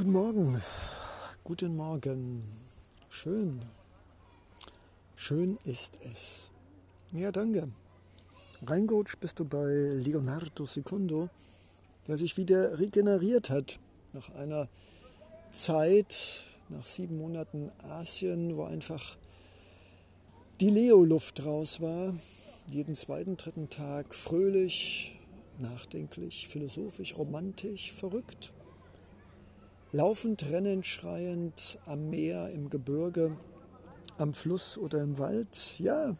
Guten Morgen, guten Morgen. Schön, schön ist es. Ja, danke. Reingerutscht bist du bei Leonardo Secondo, der sich wieder regeneriert hat nach einer Zeit, nach sieben Monaten Asien, wo einfach die Leo-Luft raus war. Jeden zweiten, dritten Tag fröhlich, nachdenklich, philosophisch, romantisch, verrückt Laufend, rennend, schreiend am Meer, im Gebirge, am Fluss oder im Wald. Ja,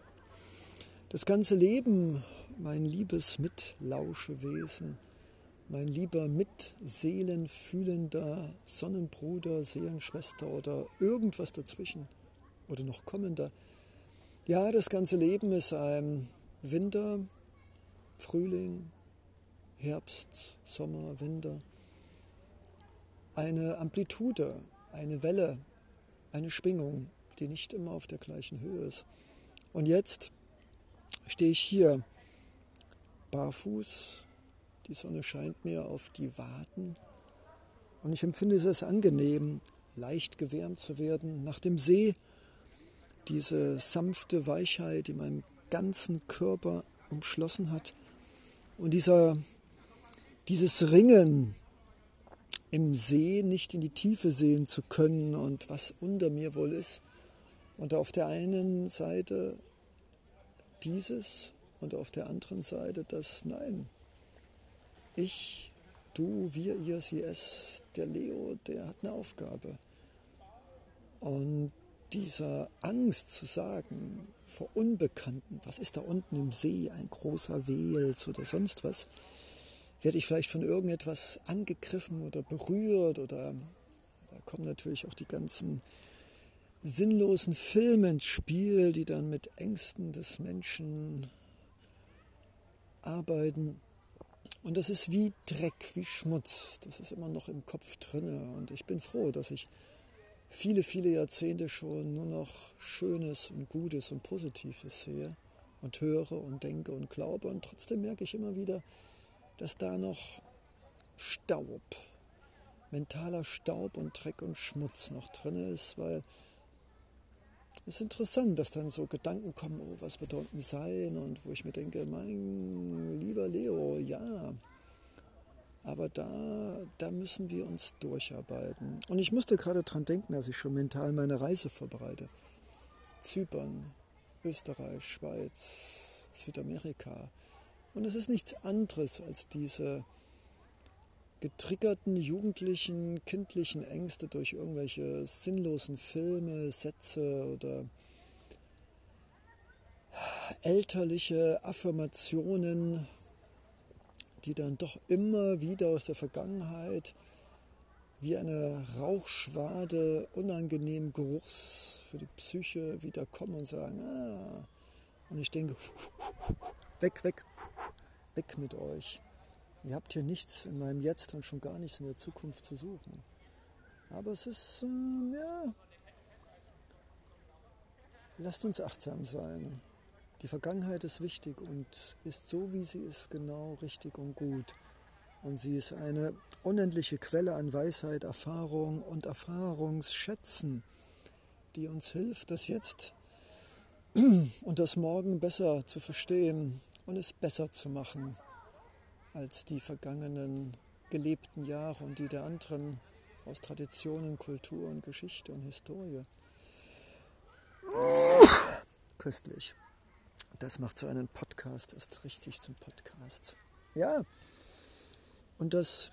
das ganze Leben, mein liebes Mitlauschewesen, mein lieber mitseelenfühlender Sonnenbruder, Seelenschwester oder irgendwas dazwischen oder noch kommender. Ja, das ganze Leben ist ein Winter, Frühling, Herbst, Sommer, Winter eine Amplitude, eine Welle, eine Schwingung, die nicht immer auf der gleichen Höhe ist. Und jetzt stehe ich hier barfuß, die Sonne scheint mir auf die Waden und ich empfinde es als angenehm, leicht gewärmt zu werden nach dem See. Diese sanfte Weichheit, die meinen ganzen Körper umschlossen hat und dieser, dieses Ringen im See nicht in die Tiefe sehen zu können und was unter mir wohl ist. Und auf der einen Seite dieses und auf der anderen Seite das Nein. Ich, du, wir, ihr, sie, es, der Leo, der hat eine Aufgabe. Und dieser Angst zu sagen vor Unbekannten, was ist da unten im See, ein großer Wels oder sonst was, werde ich vielleicht von irgendetwas angegriffen oder berührt oder da kommen natürlich auch die ganzen sinnlosen Filme ins Spiel, die dann mit Ängsten des Menschen arbeiten. Und das ist wie Dreck, wie Schmutz. Das ist immer noch im Kopf drinne. Und ich bin froh, dass ich viele, viele Jahrzehnte schon nur noch Schönes und Gutes und Positives sehe und höre und denke und glaube. Und trotzdem merke ich immer wieder, dass da noch Staub, mentaler Staub und Dreck und Schmutz noch drin ist, weil es ist interessant, dass dann so Gedanken kommen, oh, was unten sein? Und wo ich mir denke, mein lieber Leo, ja, aber da, da müssen wir uns durcharbeiten. Und ich musste gerade dran denken, dass ich schon mental meine Reise vorbereite. Zypern, Österreich, Schweiz, Südamerika, und es ist nichts anderes als diese getriggerten jugendlichen, kindlichen Ängste durch irgendwelche sinnlosen Filme, Sätze oder elterliche Affirmationen, die dann doch immer wieder aus der Vergangenheit wie eine Rauchschwade unangenehmen Geruchs für die Psyche wieder kommen und sagen, ah, und ich denke, weg, weg, weg mit euch. Ihr habt hier nichts in meinem Jetzt und schon gar nichts in der Zukunft zu suchen. Aber es ist, äh, ja, lasst uns achtsam sein. Die Vergangenheit ist wichtig und ist so, wie sie ist, genau richtig und gut. Und sie ist eine unendliche Quelle an Weisheit, Erfahrung und Erfahrungsschätzen, die uns hilft, das Jetzt und das Morgen besser zu verstehen und es besser zu machen als die vergangenen gelebten Jahre und die der anderen aus Traditionen, Kultur und Geschichte und Historie. Köstlich. Das macht so einen Podcast erst richtig zum Podcast. Ja, und das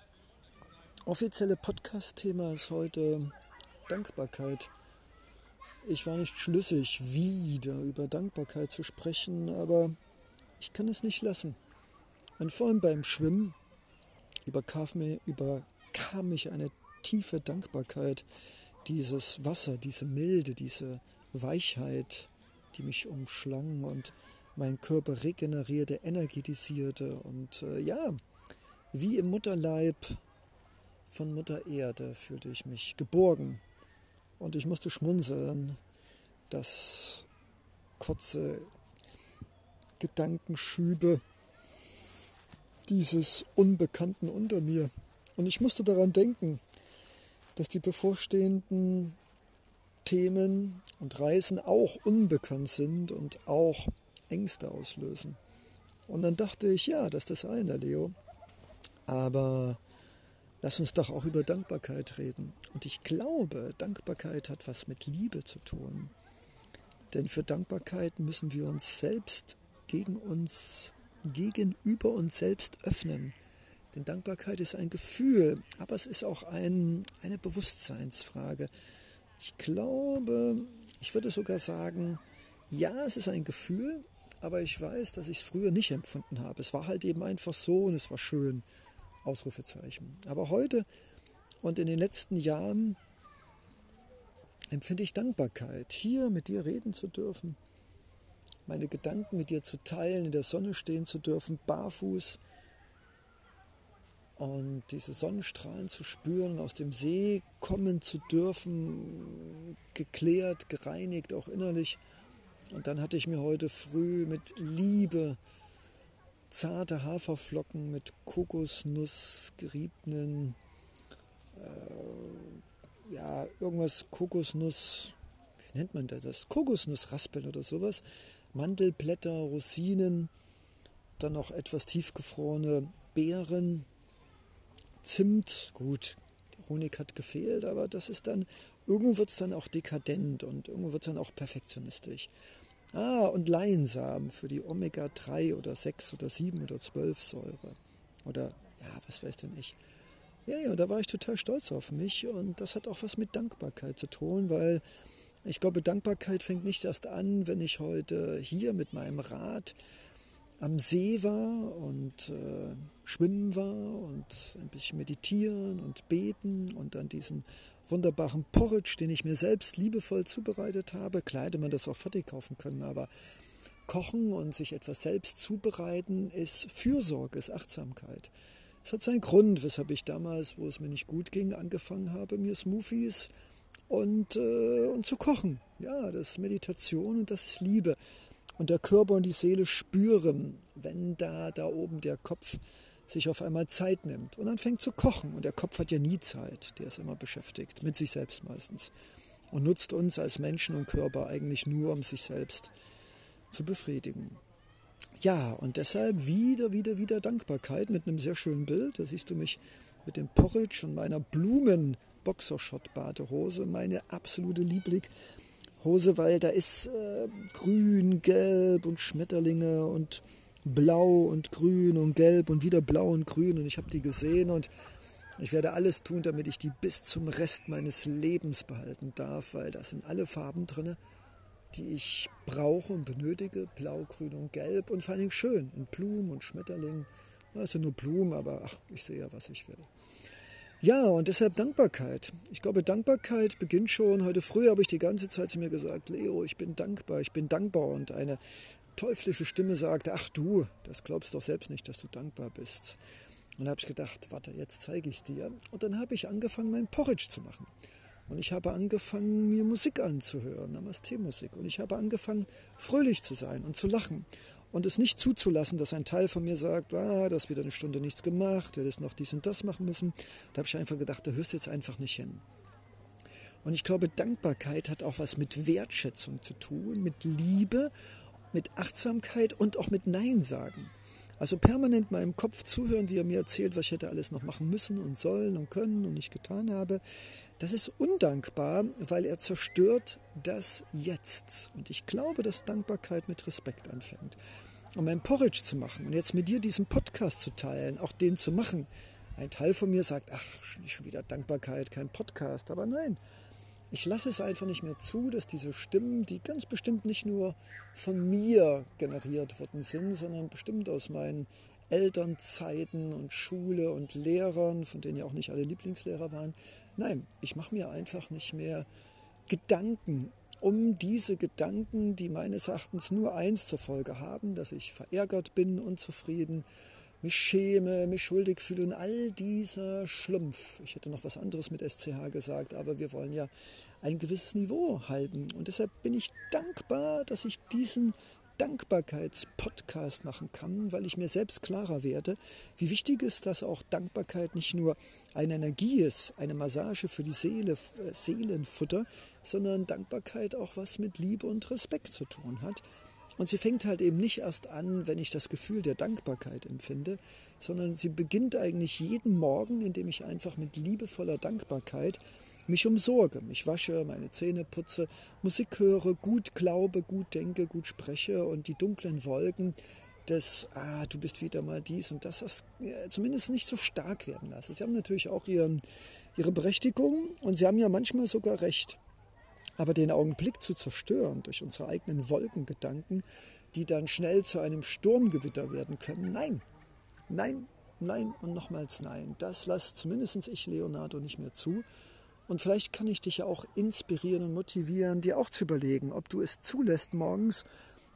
offizielle Podcast-Thema ist heute Dankbarkeit. Ich war nicht schlüssig, wieder über Dankbarkeit zu sprechen, aber ich kann es nicht lassen. Und vor allem beim Schwimmen überkam, mir, überkam mich eine tiefe Dankbarkeit, dieses Wasser, diese Milde, diese Weichheit, die mich umschlang und mein Körper regenerierte, energetisierte und äh, ja, wie im Mutterleib von Mutter Erde fühlte ich mich geborgen und ich musste schmunzeln, dass kurze Gedankenschübe dieses Unbekannten unter mir. Und ich musste daran denken, dass die bevorstehenden Themen und Reisen auch unbekannt sind und auch Ängste auslösen. Und dann dachte ich, ja, das ist das eine, Leo. Aber lass uns doch auch über Dankbarkeit reden. Und ich glaube, Dankbarkeit hat was mit Liebe zu tun. Denn für Dankbarkeit müssen wir uns selbst gegen uns, gegenüber uns selbst öffnen. Denn Dankbarkeit ist ein Gefühl, aber es ist auch ein, eine Bewusstseinsfrage. Ich glaube, ich würde sogar sagen, ja, es ist ein Gefühl, aber ich weiß, dass ich es früher nicht empfunden habe. Es war halt eben einfach so und es war schön. Ausrufezeichen. Aber heute und in den letzten Jahren empfinde ich Dankbarkeit, hier mit dir reden zu dürfen, meine Gedanken mit dir zu teilen, in der Sonne stehen zu dürfen, barfuß und diese Sonnenstrahlen zu spüren, aus dem See kommen zu dürfen, geklärt, gereinigt, auch innerlich. Und dann hatte ich mir heute früh mit Liebe zarte Haferflocken mit Kokosnuss geriebenen, äh, ja, irgendwas Kokosnuss, wie nennt man das? Kokosnussraspeln oder sowas. Mandelblätter, Rosinen, dann noch etwas tiefgefrorene Beeren, Zimt, gut, der Honig hat gefehlt, aber das ist dann, irgendwo wird es dann auch dekadent und irgendwo wird es dann auch perfektionistisch. Ah, und Leinsamen für die Omega-3 oder 6 oder 7 oder 12 Säure. Oder, ja, was weiß denn ich. Ja, ja, da war ich total stolz auf mich und das hat auch was mit Dankbarkeit zu tun, weil ich glaube, Dankbarkeit fängt nicht erst an, wenn ich heute hier mit meinem Rad am See war und äh, schwimmen war und ein bisschen meditieren und beten und dann diesen wunderbaren Porridge, den ich mir selbst liebevoll zubereitet habe. Hätte man das auch fertig kaufen können, aber Kochen und sich etwas selbst zubereiten ist Fürsorge, ist Achtsamkeit. Es hat seinen Grund, weshalb ich damals, wo es mir nicht gut ging, angefangen habe, mir Smoothies und, äh, und zu kochen. Ja, das ist Meditation und das ist Liebe. Und der Körper und die Seele spüren, wenn da, da oben der Kopf sich auf einmal Zeit nimmt und anfängt zu kochen. Und der Kopf hat ja nie Zeit, der ist immer beschäftigt, mit sich selbst meistens. Und nutzt uns als Menschen und Körper eigentlich nur, um sich selbst zu befriedigen. Ja, und deshalb wieder, wieder, wieder Dankbarkeit mit einem sehr schönen Bild. Da siehst du mich mit dem Porridge und meiner Blumen-Boxershot-Badehose, meine absolute Lieblingshose, weil da ist äh, grün, gelb und Schmetterlinge und blau und grün und gelb und wieder blau und grün und ich habe die gesehen und ich werde alles tun, damit ich die bis zum Rest meines Lebens behalten darf, weil da sind alle Farben drin, die ich brauche und benötige. Blau, grün und gelb und vor allem schön in Blumen und Schmetterlingen. Das sind nur Blumen, aber ach, ich sehe ja, was ich will. Ja, und deshalb Dankbarkeit. Ich glaube, Dankbarkeit beginnt schon. Heute früh habe ich die ganze Zeit zu mir gesagt, Leo, ich bin dankbar, ich bin dankbar. Und eine teuflische Stimme sagte, ach du, das glaubst doch selbst nicht, dass du dankbar bist. Und da habe ich gedacht, warte, jetzt zeige ich dir. Und dann habe ich angefangen, mein Porridge zu machen. Und ich habe angefangen, mir Musik anzuhören, Namaste-Musik. Und ich habe angefangen, fröhlich zu sein und zu lachen. Und es nicht zuzulassen, dass ein Teil von mir sagt, ah, du hast wieder eine Stunde nichts gemacht, du hättest noch dies und das machen müssen. Da habe ich einfach gedacht, da hörst du jetzt einfach nicht hin. Und ich glaube, Dankbarkeit hat auch was mit Wertschätzung zu tun, mit Liebe mit Achtsamkeit und auch mit Nein sagen. Also permanent meinem Kopf zuhören, wie er mir erzählt, was ich hätte alles noch machen müssen und sollen und können und nicht getan habe. Das ist undankbar, weil er zerstört das Jetzt. Und ich glaube, dass Dankbarkeit mit Respekt anfängt. Um mein Porridge zu machen und jetzt mit dir diesen Podcast zu teilen, auch den zu machen. Ein Teil von mir sagt, ach, schon wieder Dankbarkeit, kein Podcast. Aber nein, ich lasse es einfach nicht mehr zu, dass diese Stimmen, die ganz bestimmt nicht nur von mir generiert worden sind, sondern bestimmt aus meinen Elternzeiten und Schule und Lehrern, von denen ja auch nicht alle Lieblingslehrer waren. Nein, ich mache mir einfach nicht mehr Gedanken um diese Gedanken, die meines Erachtens nur eins zur Folge haben, dass ich verärgert bin, unzufrieden, mich schäme, mich schuldig fühle und all dieser Schlumpf. Ich hätte noch was anderes mit SCH gesagt, aber wir wollen ja ein gewisses Niveau halten. Und deshalb bin ich dankbar, dass ich diesen Dankbarkeitspodcast machen kann, weil ich mir selbst klarer werde, wie wichtig ist, dass auch Dankbarkeit nicht nur eine Energie ist, eine Massage für die Seele, äh, Seelenfutter, sondern Dankbarkeit auch was mit Liebe und Respekt zu tun hat. Und sie fängt halt eben nicht erst an, wenn ich das Gefühl der Dankbarkeit empfinde, sondern sie beginnt eigentlich jeden Morgen, indem ich einfach mit liebevoller Dankbarkeit mich umsorge, mich wasche, meine Zähne putze, Musik höre, gut glaube, gut denke, gut spreche und die dunklen Wolken des, ah, du bist wieder mal dies und das, das ja, zumindest nicht so stark werden lasse. Sie haben natürlich auch ihren, ihre Berechtigung und sie haben ja manchmal sogar recht. Aber den Augenblick zu zerstören durch unsere eigenen Wolkengedanken, die dann schnell zu einem Sturmgewitter werden können, nein, nein, nein und nochmals nein. Das lasst zumindest ich, Leonardo, nicht mehr zu. Und vielleicht kann ich dich ja auch inspirieren und motivieren, dir auch zu überlegen, ob du es zulässt, morgens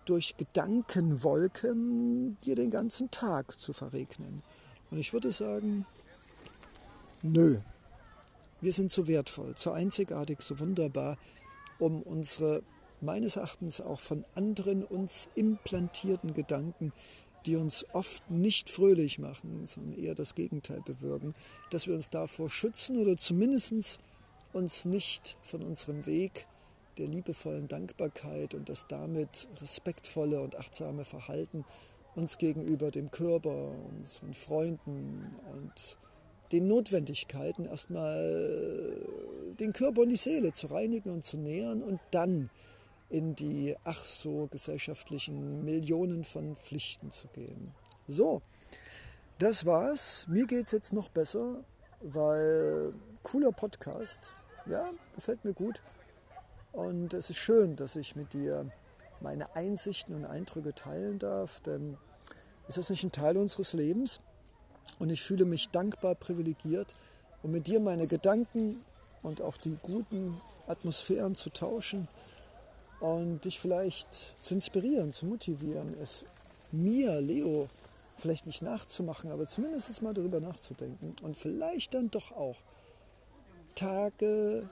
durch Gedankenwolken dir den ganzen Tag zu verregnen. Und ich würde sagen, nö. Wir sind so wertvoll, so einzigartig, so wunderbar, um unsere meines Erachtens auch von anderen uns implantierten Gedanken, die uns oft nicht fröhlich machen, sondern eher das Gegenteil bewirken, dass wir uns davor schützen oder zumindest uns nicht von unserem Weg der liebevollen Dankbarkeit und das damit respektvolle und achtsame Verhalten uns gegenüber dem Körper, unseren Freunden und den Notwendigkeiten erstmal den Körper und die Seele zu reinigen und zu nähern und dann in die ach so gesellschaftlichen Millionen von Pflichten zu gehen. So, das war's. Mir geht's jetzt noch besser, weil cooler Podcast. Ja, gefällt mir gut. Und es ist schön, dass ich mit dir meine Einsichten und Eindrücke teilen darf, denn ist das nicht ein Teil unseres Lebens? Und ich fühle mich dankbar, privilegiert, um mit dir meine Gedanken und auch die guten Atmosphären zu tauschen und dich vielleicht zu inspirieren, zu motivieren, es mir, Leo, vielleicht nicht nachzumachen, aber zumindest mal darüber nachzudenken und vielleicht dann doch auch Tage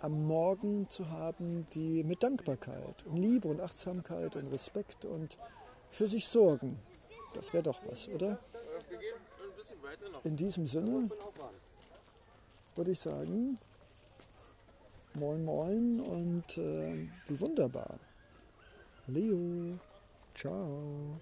am Morgen zu haben, die mit Dankbarkeit und Liebe und Achtsamkeit und Respekt und für sich sorgen. Das wäre doch was, oder? In diesem Sinne würde ich sagen, moin moin und äh, wie wunderbar. Leo, ciao.